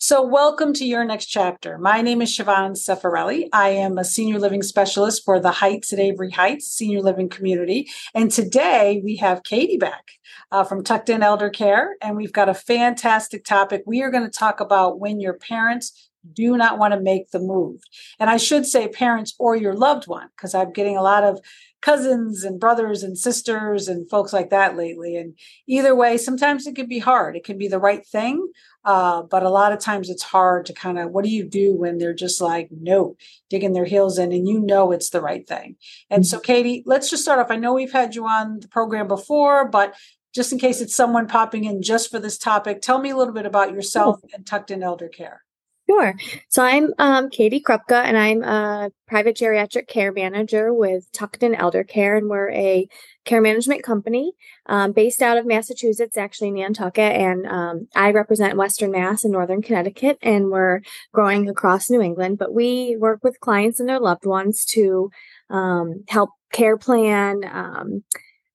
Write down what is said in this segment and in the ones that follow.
So, welcome to your next chapter. My name is Siobhan Cefarelli. I am a senior living specialist for the Heights at Avery Heights Senior Living Community. And today we have Katie back uh, from Tucked In Elder Care. And we've got a fantastic topic. We are going to talk about when your parents do not want to make the move. And I should say parents or your loved one, because I'm getting a lot of cousins and brothers and sisters and folks like that lately. And either way, sometimes it can be hard. It can be the right thing, uh, but a lot of times it's hard to kind of what do you do when they're just like, no, digging their heels in and you know it's the right thing. And mm-hmm. so, Katie, let's just start off. I know we've had you on the program before, but just in case it's someone popping in just for this topic, tell me a little bit about yourself and Tucked In Elder Care. Sure. So I'm um, Katie Krupka, and I'm a private geriatric care manager with Tucked In Elder Care, and we're a care management company um, based out of Massachusetts, actually Nantucket, and um, I represent Western Mass and Northern Connecticut, and we're growing across New England. But we work with clients and their loved ones to um, help care plan um,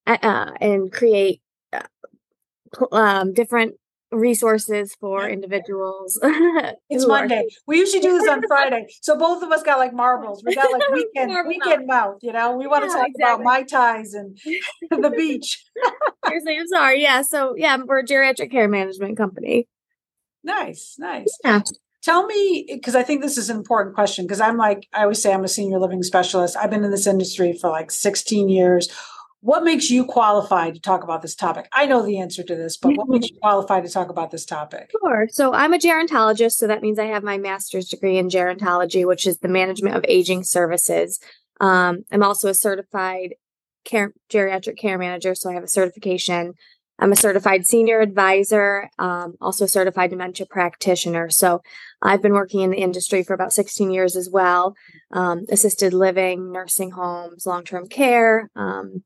uh, and create uh, um, different resources for individuals. it's Monday. We usually do this on Friday. So both of us got like marbles. We got like weekend weekend mouth, you know. We want yeah, to talk exactly. about mai tais and the beach. Seriously, I'm sorry. Yeah. So yeah, we're a geriatric care management company. Nice, nice. Yeah. Tell me, because I think this is an important question, because I'm like, I always say I'm a senior living specialist. I've been in this industry for like 16 years what makes you qualified to talk about this topic? I know the answer to this, but what makes you qualified to talk about this topic? Sure. So I'm a gerontologist, so that means I have my master's degree in gerontology, which is the management of aging services. Um, I'm also a certified care geriatric care manager, so I have a certification. I'm a certified senior advisor, um, also certified dementia practitioner. So I've been working in the industry for about 16 years as well. Um, assisted living, nursing homes, long term care. Um,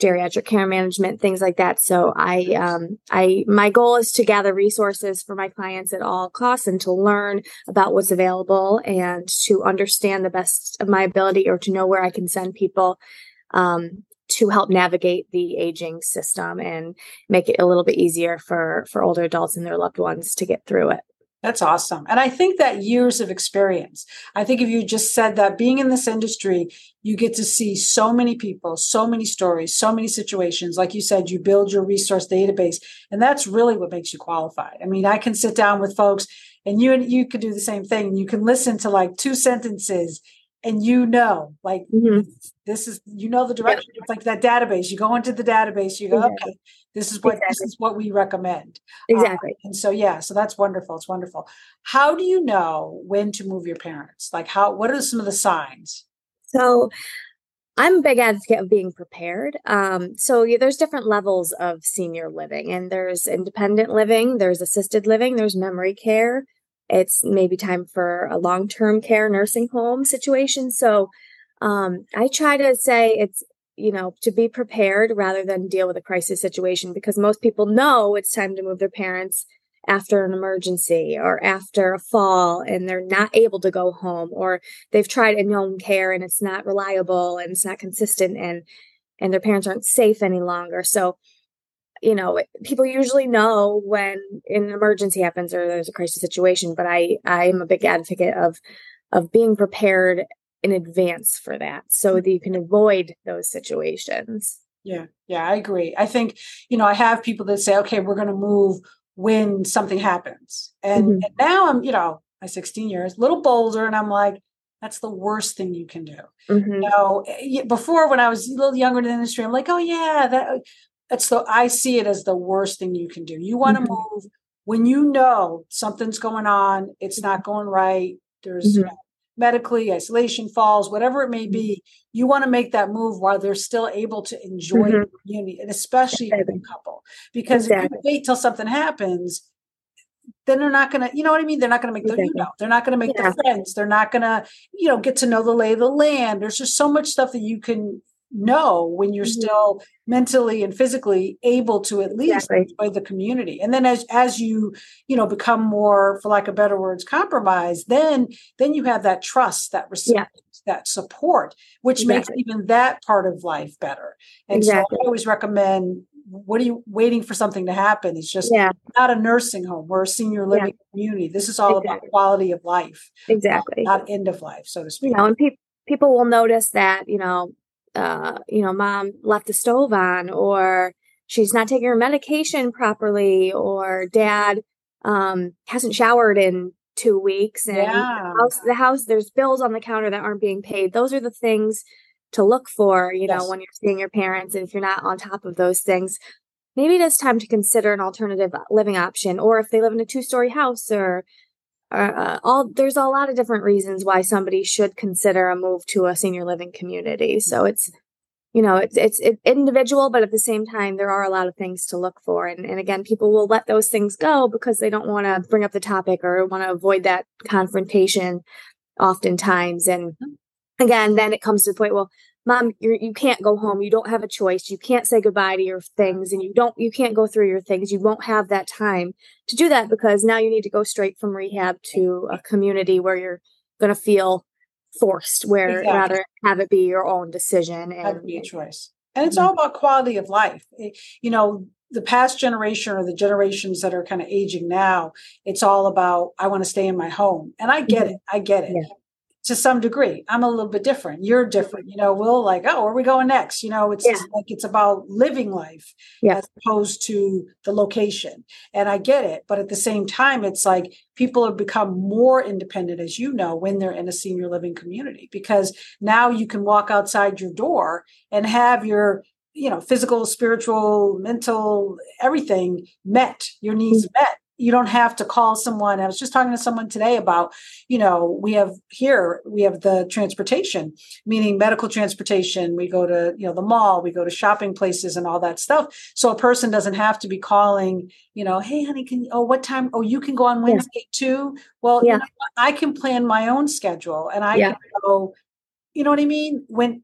geriatric care management, things like that. So I, um, I, my goal is to gather resources for my clients at all costs and to learn about what's available and to understand the best of my ability or to know where I can send people, um, to help navigate the aging system and make it a little bit easier for, for older adults and their loved ones to get through it. That's awesome. And I think that years of experience, I think if you just said that being in this industry, you get to see so many people, so many stories, so many situations. Like you said, you build your resource database, and that's really what makes you qualified. I mean, I can sit down with folks and you and you could do the same thing. You can listen to like two sentences and you know, like mm-hmm. this is you know the direction. It's like that database. You go into the database, you go, okay, this is what exactly. this is what we recommend. Um, exactly. and so yeah, so that's wonderful. It's wonderful. How do you know when to move your parents? Like how what are some of the signs? So I'm a big advocate of being prepared. Um, so yeah, there's different levels of senior living, and there's independent living, there's assisted living, there's memory care, it's maybe time for a long term care nursing home situation. So um, I try to say it's, you know, to be prepared rather than deal with a crisis situation because most people know it's time to move their parents after an emergency or after a fall and they're not able to go home or they've tried in home care and it's not reliable and it's not consistent and and their parents aren't safe any longer. So you know people usually know when an emergency happens or there's a crisis situation but i i'm a big advocate of of being prepared in advance for that so that you can avoid those situations yeah yeah i agree i think you know i have people that say okay we're going to move when something happens and, mm-hmm. and now i'm you know my 16 years a little bolder and i'm like that's the worst thing you can do. Mm-hmm. You know, eh, before when I was a little younger in the industry, I'm like, oh yeah, that that's the I see it as the worst thing you can do. You want to mm-hmm. move when you know something's going on, it's not going right. There's mm-hmm. you know, medically isolation falls, whatever it may mm-hmm. be. You want to make that move while they're still able to enjoy mm-hmm. the community, and especially exactly. a couple. Because exactly. if you wait till something happens, then they're not going to, you know what I mean? They're not going to make the, you know, they're not going to make yeah. the friends. They're not going to, you know, get to know the lay of the land. There's just so much stuff that you can know when you're mm-hmm. still mentally and physically able to at least exactly. enjoy the community and then as as you you know become more for lack of better words compromise then then you have that trust that respect yeah. that support which exactly. makes even that part of life better and exactly. so i always recommend what are you waiting for something to happen? It's just yeah. not a nursing home. We're a senior living yeah. community. This is all about quality of life. Exactly. Not end of life, so to speak. You know, and pe- people will notice that, you know, uh, you know, mom left the stove on or she's not taking her medication properly or dad um, hasn't showered in two weeks and yeah. the, house, the house there's bills on the counter that aren't being paid those are the things to look for you yes. know when you're seeing your parents and if you're not on top of those things maybe it is time to consider an alternative living option or if they live in a two story house or uh, all there's a lot of different reasons why somebody should consider a move to a senior living community. So it's you know it's it's, it's individual but at the same time there are a lot of things to look for. And, and again people will let those things go because they don't want to bring up the topic or want to avoid that confrontation oftentimes. And mm-hmm. again then it comes to the point well mom you're, you can't go home. You don't have a choice. You can't say goodbye to your things and you don't you can't go through your things. You won't have that time to do that because now you need to go straight from rehab to a community where you're going to feel forced where exactly. rather have it be your own decision and have be a choice. And it's mm-hmm. all about quality of life. You know the past generation or the generations that are kind of aging now it's all about i want to stay in my home. And i get mm-hmm. it. I get it. Yeah to some degree. I'm a little bit different. You're different. You know, we'll like, oh, where are we going next? You know, it's yeah. like it's about living life yeah. as opposed to the location. And I get it. But at the same time, it's like people have become more independent, as you know, when they're in a senior living community, because now you can walk outside your door and have your you know physical spiritual mental everything met your needs mm-hmm. met you don't have to call someone. I was just talking to someone today about, you know, we have here, we have the transportation, meaning medical transportation. We go to, you know, the mall, we go to shopping places and all that stuff. So a person doesn't have to be calling, you know, hey, honey, can you, oh, what time? Oh, you can go on Wednesday yeah. too. Well, yeah. You know, I can plan my own schedule and I yeah. can go, you know what I mean? When,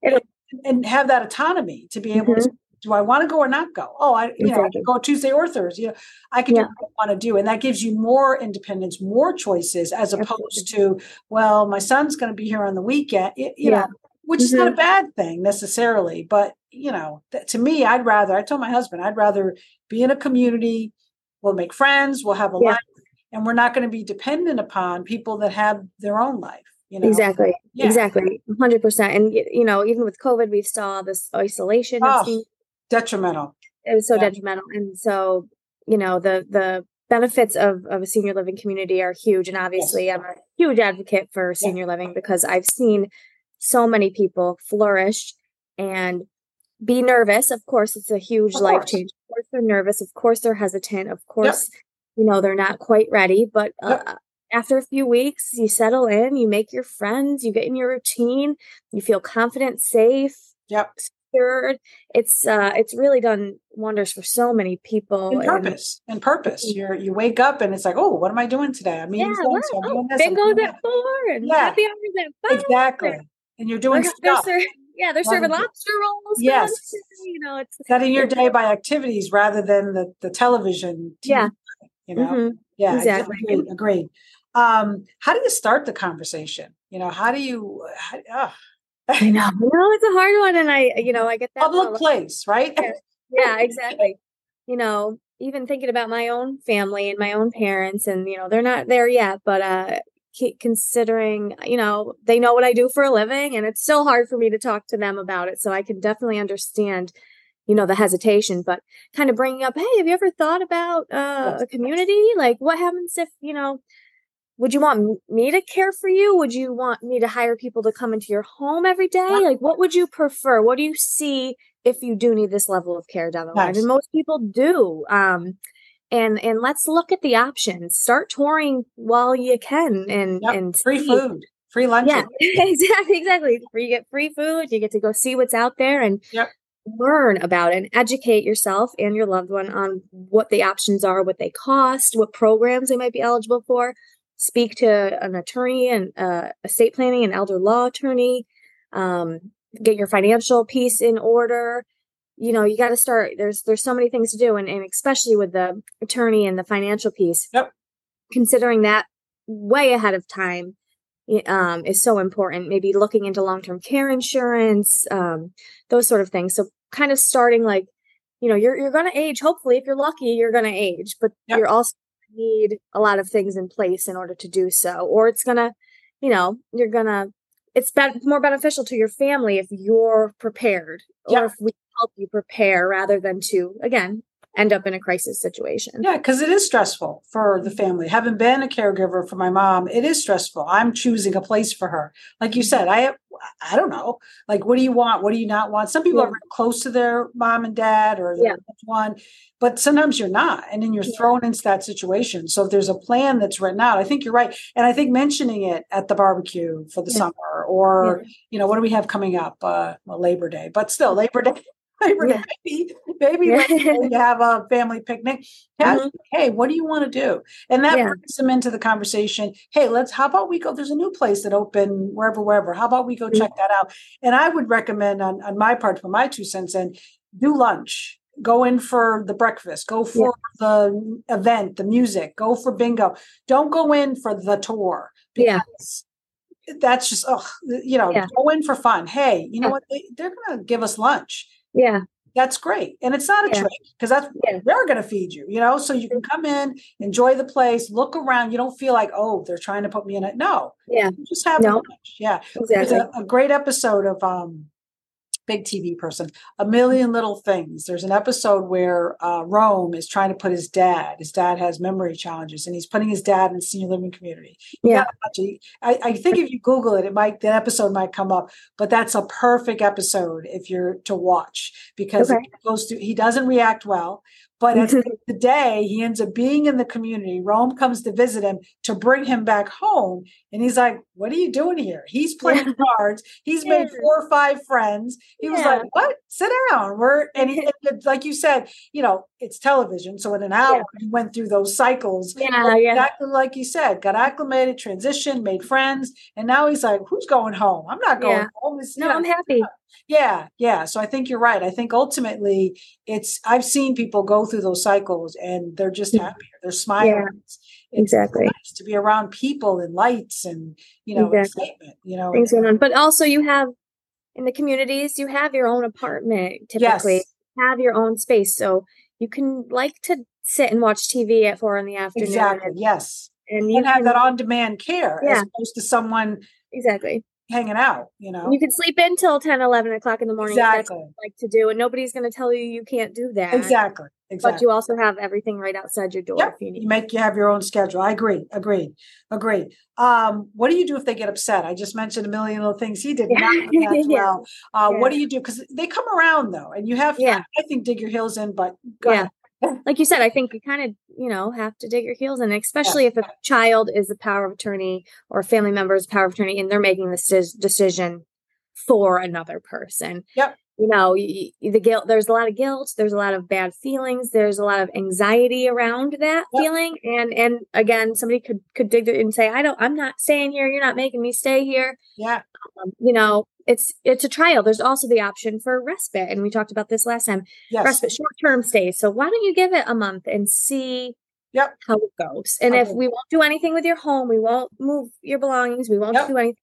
and have that autonomy to be able mm-hmm. to do I want to go or not go? Oh, I you exactly. know I go Tuesday or Thursday. You know, I can yeah. do what I want to do, and that gives you more independence, more choices, as opposed to well, my son's going to be here on the weekend. You, yeah. know, which mm-hmm. is not a mm-hmm. bad thing necessarily, but you know, th- to me, I'd rather. I told my husband, I'd rather be in a community. We'll make friends. We'll have a yeah. life, and we're not going to be dependent upon people that have their own life. You know? Exactly. Yeah. Exactly. 100%. And, you know, even with COVID, we saw this isolation oh detrimental. It was so yeah. detrimental. And so, you know, the the benefits of, of a senior living community are huge. And obviously yes. I'm a huge advocate for senior living because I've seen so many people flourish and be nervous. Of course, it's a huge life change. Of course, they're nervous. Of course, they're hesitant. Of course, yep. you know, they're not quite ready. But uh, yep. after a few weeks, you settle in, you make your friends, you get in your routine, you feel confident, safe, yep it's uh it's really done wonders for so many people and purpose and, and purpose. You're you wake up and it's like oh what am i doing today? I mean yeah, so I'm oh, bingo's at four and yeah. happy hours at five. Exactly and you're doing they're, stuff. They're yeah they're serving lobster rolls yes. you know it's setting your day by activities rather than the the television TV, yeah. you know? Mm-hmm. yeah exactly. agreed, agreed. Um how do you start the conversation? You know how do you how, oh, I know. No, it's a hard one. And I, you know, I get that. Public place, right? yeah, exactly. You know, even thinking about my own family and my own parents, and, you know, they're not there yet, but, uh, considering, you know, they know what I do for a living and it's still hard for me to talk to them about it. So I can definitely understand, you know, the hesitation, but kind of bringing up, Hey, have you ever thought about uh, a community? Like what happens if, you know, would you want me to care for you? Would you want me to hire people to come into your home every day? Like, what would you prefer? What do you see if you do need this level of care down the line? And most people do. Um, and and let's look at the options. Start touring while you can, and yep. and free see. food, free lunch. Yeah, exactly, exactly. You get free food. You get to go see what's out there, and yep. learn about and educate yourself and your loved one on what the options are, what they cost, what programs they might be eligible for speak to an attorney and uh, estate planning and elder law attorney um, get your financial piece in order you know you got to start there's there's so many things to do and, and especially with the attorney and the financial piece yep. considering that way ahead of time um, is so important maybe looking into long-term care insurance um, those sort of things so kind of starting like you know, you're you're going to age. Hopefully, if you're lucky, you're going to age, but yep. you're also need a lot of things in place in order to do so, or it's going to, you know, you're going to. It's be- more beneficial to your family if you're prepared, yep. or if we help you prepare rather than to again end up in a crisis situation. Yeah, because it is stressful for the family. Having been a caregiver for my mom, it is stressful. I'm choosing a place for her. Like you said, I I don't know. Like, what do you want? What do you not want? Some people yeah. are close to their mom and dad or yeah. one, but sometimes you're not. And then you're yeah. thrown into that situation. So if there's a plan that's written out, I think you're right. And I think mentioning it at the barbecue for the yeah. summer or, you know, what do we have coming up? Uh, well, Labor Day, but still Labor Day yeah. maybe maybe yeah. you have a family picnic. Mm-hmm. Hey, what do you want to do? And that yeah. brings them into the conversation. Hey, let's. How about we go? There's a new place that opened wherever, wherever. How about we go mm-hmm. check that out? And I would recommend on on my part, for my two cents, and do lunch. Go in for the breakfast. Go for yeah. the event, the music. Go for bingo. Don't go in for the tour. yeah that's just oh you know yeah. go in for fun hey you know what they, they're gonna give us lunch yeah. That's great. And it's not a yeah. trick because that's yeah. they're going to feed you, you know? So you can come in, enjoy the place, look around. You don't feel like, oh, they're trying to put me in it. No. Yeah. You just have no. lunch. Yeah. Exactly. There's a, a great episode of um big TV person, A Million Little Things. There's an episode where uh, Rome is trying to put his dad, his dad has memory challenges, and he's putting his dad in senior living community. Yeah. I, I think if you Google it, it might, that episode might come up, but that's a perfect episode if you're to watch because okay. it goes through, he doesn't react well. But at the end mm-hmm. of the day, he ends up being in the community. Rome comes to visit him to bring him back home. And he's like, What are you doing here? He's playing cards. He's made four or five friends. He was like, What? Sit down. We're and, he, like you said, you know, it's television. So in an hour, yeah. he went through those cycles. Yeah, yeah. Exactly like you said, got acclimated, transitioned, made friends. And now he's like, Who's going home? I'm not going yeah. home. It's, no, I'm happy. Yeah, yeah. So I think you're right. I think ultimately it's I've seen people go through those cycles and they're just mm-hmm. happier. They're smiling. Yeah, it's exactly. Nice to be around people and lights and you know exactly. excitement. You know things going on. But also you have in the communities you have your own apartment typically. Yes. Have your own space. So you can like to sit and watch TV at four in the afternoon. Exactly. yes. And you and have that on demand care yeah. as opposed to someone exactly hanging out, you know. You can sleep until 10, 11 o'clock in the morning. Exactly. like to do, and nobody's going to tell you you can't do that. Exactly. Exactly. But you also have everything right outside your door yep. if you need. You make you have your own schedule. I agree. Agreed. Agreed. Um, what do you do if they get upset? I just mentioned a million little things. He did not as well. Uh, yeah. What do you do? Because they come around though, and you have. Yeah. I think dig your heels in, but yeah. Ahead like you said, I think you kind of, you know, have to dig your heels in, especially yeah. if a child is a power of attorney or a family member is power of attorney and they're making this decision for another person. Yep. You know, the guilt, there's a lot of guilt, there's a lot of bad feelings, there's a lot of anxiety around that yep. feeling. And, and again, somebody could, could dig it and say, I don't, I'm not staying here. You're not making me stay here. Yeah. Um, you know, it's it's a trial. There's also the option for respite, and we talked about this last time. Yes. Respite, short term stays. So why don't you give it a month and see yep. how it goes? And okay. if we won't do anything with your home, we won't move your belongings, we won't yep. do anything.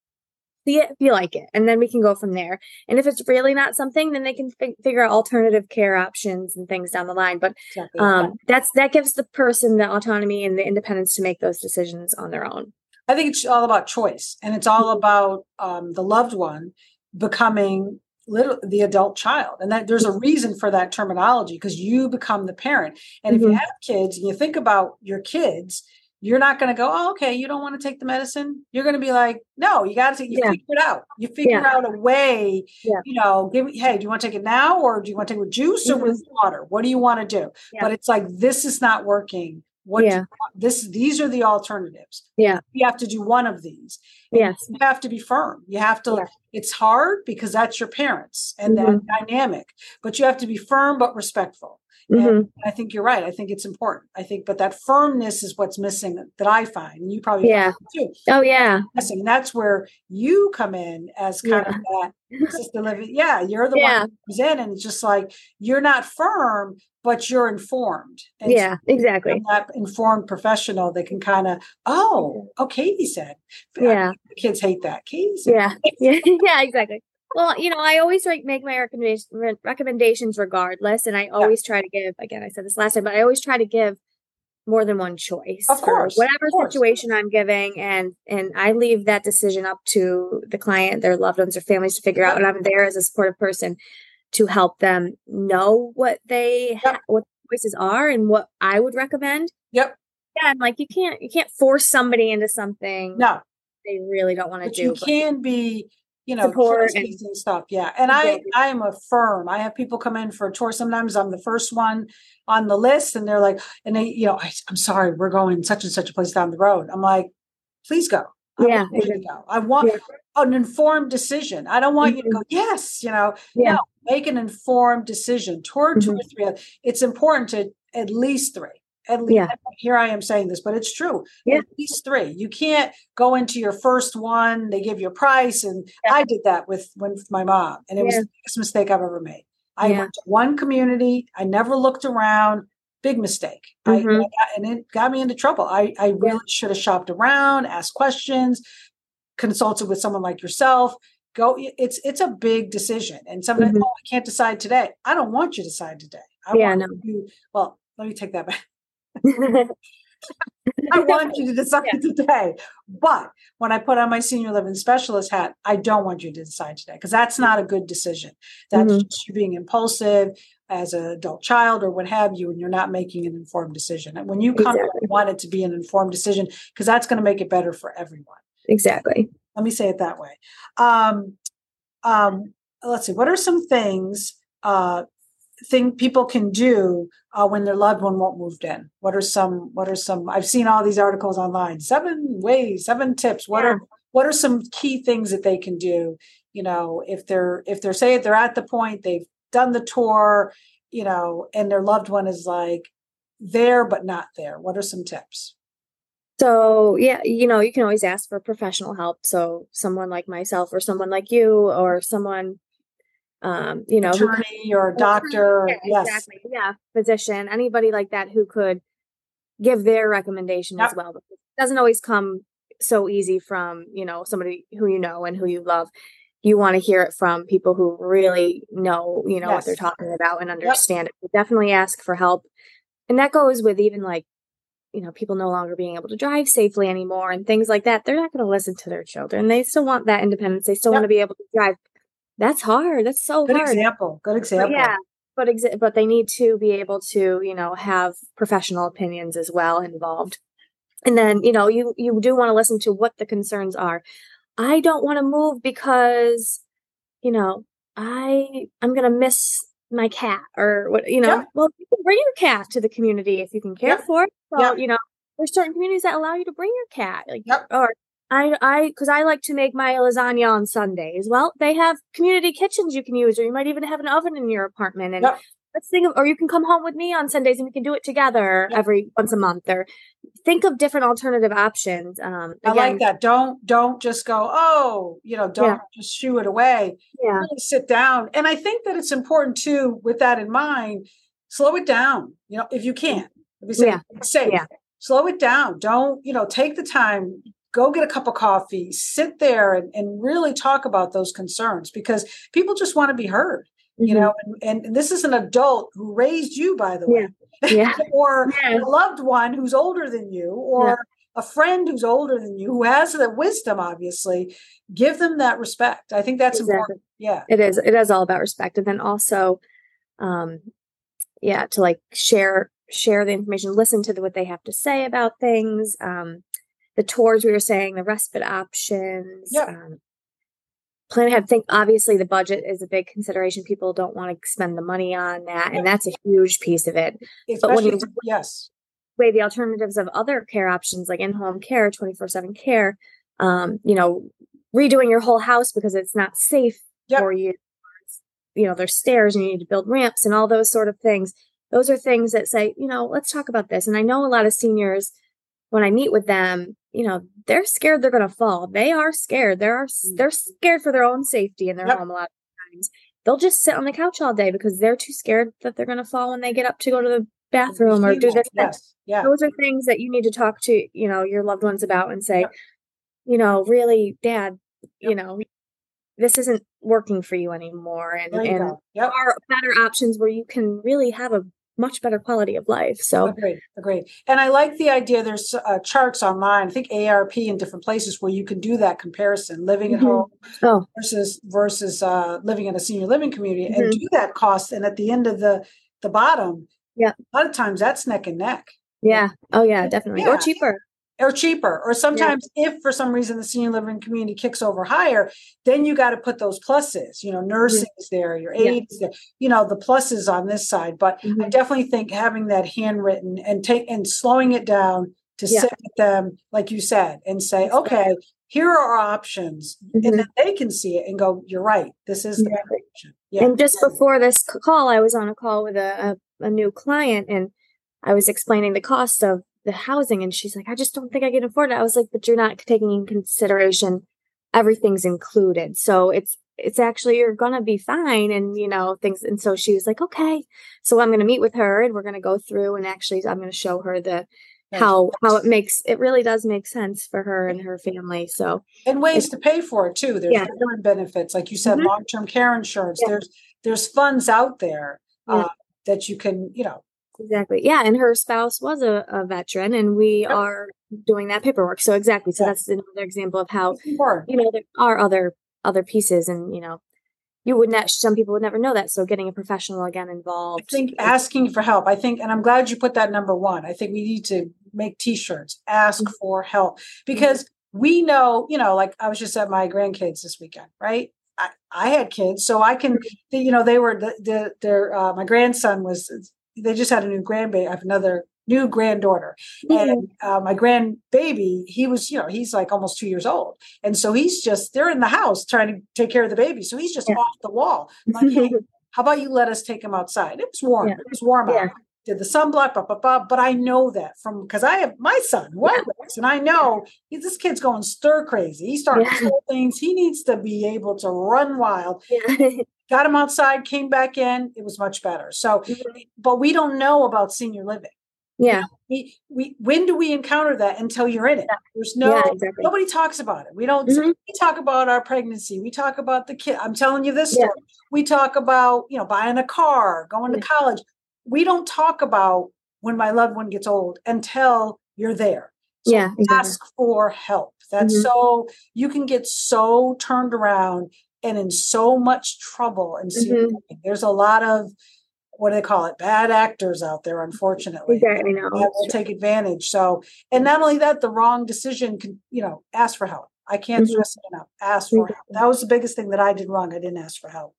See it if you like it, and then we can go from there. And if it's really not something, then they can f- figure out alternative care options and things down the line. But exactly. um, that's that gives the person the autonomy and the independence to make those decisions on their own. I think it's all about choice, and it's all mm-hmm. about um, the loved one becoming little the adult child and that there's a reason for that terminology because you become the parent and mm-hmm. if you mm-hmm. have kids and you think about your kids you're not going to go oh okay you don't want to take the medicine. You're going to be like no you got to you yeah. figure it out. You figure yeah. out a way yeah. you know give me hey do you want to take it now or do you want to take it with juice mm-hmm. or with water? What do you want to do but it's like this is not working. What yeah. this these are the alternatives. Yeah. You have to do one of these. Yes. you have to be firm. You have to it's hard because that's your parents and mm-hmm. that dynamic but you have to be firm but respectful Mm-hmm. And I think you're right. I think it's important. I think, but that firmness is what's missing that I find. And you probably yeah. too. Oh yeah. Missing. That's where you come in as kind yeah. of that assisted living. Yeah, you're the yeah. one who's in, and it's just like you're not firm, but you're informed. And yeah, so exactly. That informed professional that can kind of, oh, oh, Katie said. Yeah. kids hate that. Katie said. Yeah. yeah. yeah, exactly well, you know, I always like make my recommendation, recommendations regardless, and I always yeah. try to give. Again, I said this last time, but I always try to give more than one choice. Of course, whatever course. situation I'm giving, and and I leave that decision up to the client, their loved ones, or families to figure out, and I'm there as a supportive person to help them know what they yep. ha- what choices are and what I would recommend. Yep. Yeah, and like you can't you can't force somebody into something. No, they really don't want to do. You can be you know support and, and, stuff yeah and i i am a firm i have people come in for a tour sometimes i'm the first one on the list and they're like and they you know I, am sorry we're going such and such a place down the road i'm like please go I yeah go. i want yeah. an informed decision i don't want mm-hmm. you to mm-hmm. go yes you know yeah. no make an informed decision toward mm-hmm. two or three it's important to at least three at least yeah. here I am saying this, but it's true. Yeah. At least three. You can't go into your first one, they give you a price. And yeah. I did that with with my mom, and it was the biggest mistake I've ever made. I went to one community, I never looked around. Big mistake. Mm-hmm. I, and it got me into trouble. I, I really should have shopped around, asked questions, consulted with someone like yourself. Go, it's it's a big decision. And somebody, mm-hmm. oh, I can't decide today. I don't want you to decide today. I yeah, no. You, well, let me take that back. I want you to decide yeah. today. But when I put on my senior living specialist hat, I don't want you to decide today because that's not a good decision. That's mm-hmm. you being impulsive as an adult child or what have you, and you're not making an informed decision. And when you come exactly. want it to be an informed decision because that's going to make it better for everyone. Exactly. Let me say it that way. Um, um, let's see. What are some things uh, thing people can do uh, when their loved one won't moved in? What are some? What are some? I've seen all these articles online. Seven ways, seven tips. What yeah. are what are some key things that they can do? You know, if they're if they're say they're at the point they've done the tour, you know, and their loved one is like there but not there. What are some tips? So, yeah, you know, you can always ask for professional help. So, someone like myself or someone like you or someone um, you know, attorney who, or doctor. Yeah, yes. Exactly. Yeah. Physician, anybody like that who could give their recommendation yep. as well. It doesn't always come so easy from, you know, somebody who you know and who you love. You want to hear it from people who really know, you know, yes. what they're talking about and understand yep. it. definitely ask for help. And that goes with even like, you know, people no longer being able to drive safely anymore and things like that. They're not going to listen to their children. They still want that independence. They still yep. want to be able to drive that's hard. That's so good hard. example. Good example. Yeah, but exa- but they need to be able to you know have professional opinions as well involved. And then you know you you do want to listen to what the concerns are. I don't want to move because you know I I'm gonna miss my cat or what you know. Yeah. Well, you can bring your cat to the community if you can care yeah. for it. So yeah. you know there's certain communities that allow you to bring your cat, like yep. or I, I, because I like to make my lasagna on Sundays. Well, they have community kitchens you can use, or you might even have an oven in your apartment. And yep. let's think of, or you can come home with me on Sundays and we can do it together yep. every once a month. Or think of different alternative options. Um, again, I like that. Don't don't just go. Oh, you know, don't yeah. just shoo it away. Yeah, really sit down. And I think that it's important too, with that in mind, slow it down. You know, if you can. If you say yeah. safe. Yeah slow it down. Don't, you know, take the time, go get a cup of coffee, sit there and, and really talk about those concerns because people just want to be heard. Mm-hmm. You know, and, and, this is an adult who raised you, by the way, yeah. Yeah. or yeah. a loved one who's older than you, or a friend who's older than you who has the wisdom obviously give them that respect i think that's exactly. important yeah it is it is all about respect and then also um yeah to like share share the information listen to the, what they have to say about things um the tours we were saying, the respite options. Yeah. Um, plan ahead. Think obviously the budget is a big consideration. People don't want to spend the money on that, and that's a huge piece of it. Especially, but when you yes, weigh the alternatives of other care options like in-home care, twenty four seven care, um, you know, redoing your whole house because it's not safe yep. for you. You know, there's stairs and you need to build ramps and all those sort of things. Those are things that say, you know, let's talk about this. And I know a lot of seniors when I meet with them, you know, they're scared they're going to fall. They are scared. They are they're scared for their own safety in their yep. home a lot of times. They'll just sit on the couch all day because they're too scared that they're going to fall when they get up to go to the bathroom or do this. Yes. Yeah. Those are things that you need to talk to, you know, your loved ones about and say, yep. you know, really, dad, yep. you know, this isn't working for you anymore and, There and go. Yep. are better options where you can really have a much better quality of life so Agreed. Agreed. And I like the idea. There's uh, charts online. I think AARP in different places where you can do that comparison: living at Mhm. home oh versus versus uh, living in a senior living community, and Mhm. do that cost. And at the end of the the bottom, Yeah. a lot of times that's neck and neck. yeah oh yeah definitely Yeah. or cheaper or cheaper. Or sometimes, if for some reason the senior living community kicks over higher, then you got to put those pluses. You know, nursing is there, your Yeah. aid is there. You know, the pluses on this side. But I Mhm. definitely think having that handwritten and take and slowing it down to Yeah. sit with them, like you said, and say, okay, here are our options, Mhm. and then they can see it and go, "You're right. This is the option." Yeah. And just before this call, I was on a call with a, a, a new client and I was explaining the cost of the housing. And she's like, I just don't think I can afford it. I was like, but you're not taking in consideration everything's included. So it's, it's actually, you're going to be fine. And, you know, things. And so she was like, okay. So I'm going to meet with her and we're going to go through and actually I'm going to show her the, how, how it makes, it really does make sense for her and her family. So and ways to pay for it too. There's Yeah. different benefits, like you said, Mhm. long-term care insurance. Yeah. There's there's funds out there Yeah. uh, that you can, you know, Exactly. Yeah. And her spouse was a, a veteran and we Yep. are doing that paperwork. So exactly. So that's another example of how, you know, there are other other pieces and, you know, you would not some people would never know that. So getting a professional again I involved. think asking for help. I think, and I'm glad you put that number one. I think we need to make T-shirts. Ask Mhm. for help because we know, you know, like I was just at my grandkids this weekend, right? I, I had kids, so I can, you know, they were the the their uh, my grandson was. They just had a new grandbaby. I have another new granddaughter, Mhm. and uh, my grandbaby, he was, you know, he's like almost two years old, and so he's just they're in the house trying to take care of the baby, so he's just Yeah. off the wall. Like, hey, how about you let us take him outside? It was warm. Yeah. It was warm Yeah. out. Did the sunblock, blah, blah, blah. But I know that from because I have my son who Yeah. and I know he, this kid's going stir crazy. He starting Yeah. things. He needs to be able to run wild. yeah. Got him outside, came back in. It was much better. So, but we don't know about senior living. yeah. We, we when do we encounter that until you're in it? There's no yeah. Exactly. nobody talks about it. We don't Mhm. we talk about our pregnancy. We talk about the kid. I'm telling you this Yeah. story. We talk about, you know, buying a car, going Yeah. to college. We don't talk about when my loved one gets old until you're there. So Yeah. Exactly. ask for help. That's Mhm. so you can get so turned around and in so much trouble and Mhm. there's a lot of what do they call it? Bad actors out there, unfortunately Exactly. No. that will take advantage. So, and not only that, the wrong decision can, you know, ask for help. I can't Mhm. stress it enough. Ask for help. That was the biggest thing that I did wrong. I didn't ask for help.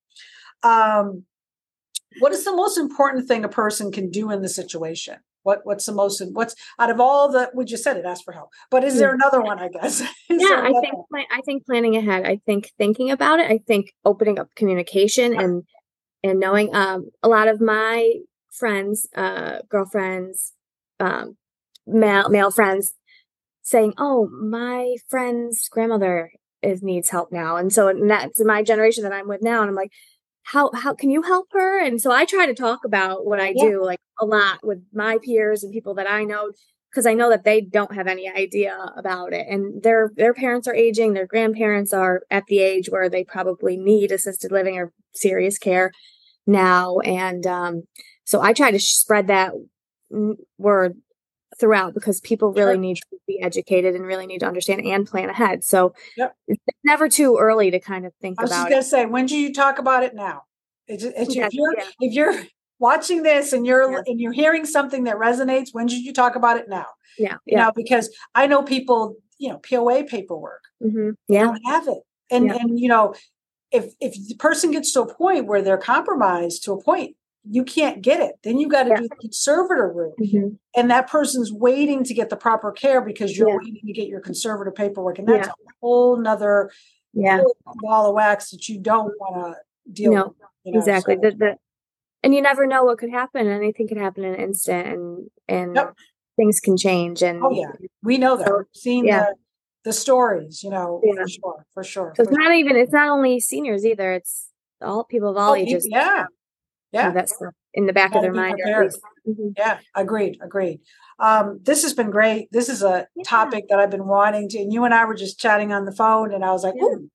Um, what is the most important thing a person can do in the situation? What What's the most? What's out of all the? We just said it. Ask for help. But is there another one? I guess. Is yeah i think one? i think planning ahead i think thinking about it i think opening up communication and and knowing um a lot of my friends uh girlfriends um male male friends saying oh my friend's grandmother is needs help now and so and that's my generation that i'm with now and i'm like how how can you help her? And so i try to talk about what i Yeah. do like a lot with my peers and people that i know because I know that they don't have any idea about it, and their their parents are aging, their grandparents are at the age where they probably need assisted living or serious care now, and um, so I try to spread that word throughout because people really Sure. need to be educated and really need to understand and plan ahead. So Yep. it's never too early to kind of think about. I was just gonna say, when do you talk about it now? It's, it's, Yeah, if you're yeah. if you're watching this and you're and you're hearing something that resonates, when should you talk about it now? Yeah, You yeah, know, because I know people, you know, POA paperwork hmm yeah, don't have it, and Yeah. and you know, if if the person gets to a point where they're compromised to a point, you can't get it. Then you got to Yeah. do the conservator route, hmm and that person's waiting to get the proper care because you're Yeah. waiting to get your conservative paperwork, and that's Yeah. a whole nother yeah. ball of wax that you don't want to deal No, with. You know, exactly. so- The, the, and you never know what could happen. Anything could happen in an instant, and and Yep. things can change. And Oh, yeah. we know that. So, We've seen the, the stories, you know, for sure, for sure. so it's for not even. It's not only seniors either. It's all people of all. Oh, ages. yeah, yeah. that stuff in the back of their mind. Or at prepared. least. Mhm. Yeah, agreed, agreed. Um, this has been great. This is a Yeah. topic that I've been wanting to, and you and I were just chatting on the phone, and I was like, Yeah. ooh.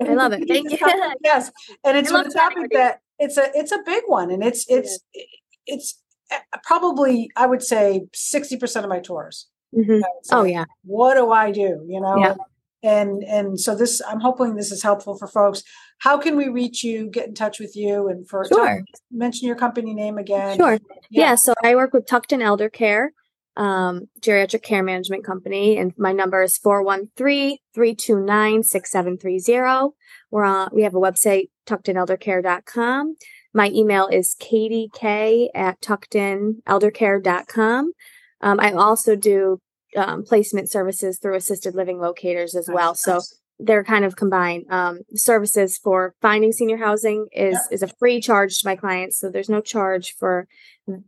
I love it. Thank you. yes, and it's a topic that it's a it's a big one, and it's it's yeah. it's eh, probably I would say sixty percent of my tours. Mm-hmm. oh yeah. What do I do? You know. And and so this, I'm hoping this is helpful for folks. How can we reach you? Get in touch with you, and for sure. mention your company name again. Sure. Yeah. yeah so I work with Tucked In Elder Care um, geriatric care management company, and my number is 413-329-6730. We're on, we have a website, tuckedineldercare.com. My email is katieK at tuckedineldercare.com. Um, I also do um, placement services through assisted living locators as well. So they're kind of combined. Um, services for finding senior housing is yeah. is a free charge to my clients, so there's no charge for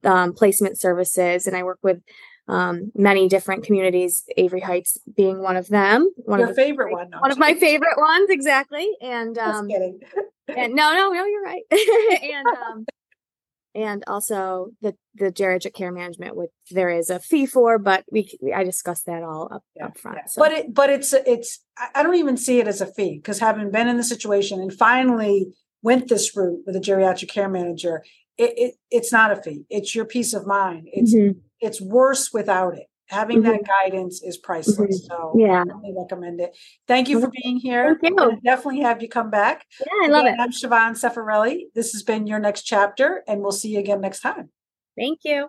um, placement services. And I work with um, many different communities, Avery Heights being one of them. One Your of the, favorite one. No, one of my favorite ones, exactly. And um, and no, no, no, you're right. and um, and also the the geriatric care management, which there is a fee for, but we, we I discussed that all up, yeah, up front. Yeah. So. But it but it's it's I don't even see it as a fee because having been in the situation and finally went this route with a geriatric care manager, it, it, it's not a fee. It's your peace of mind. It's mm-hmm. it's worse without it. Having mm-hmm. that guidance is priceless. Mm-hmm. So yeah, I recommend it. Thank you for being here. Thank you. definitely have you come back. Yeah, I love again, it. I'm Siobhan Cefarelli. This has been your next chapter, and we'll see you again next time. Thank you.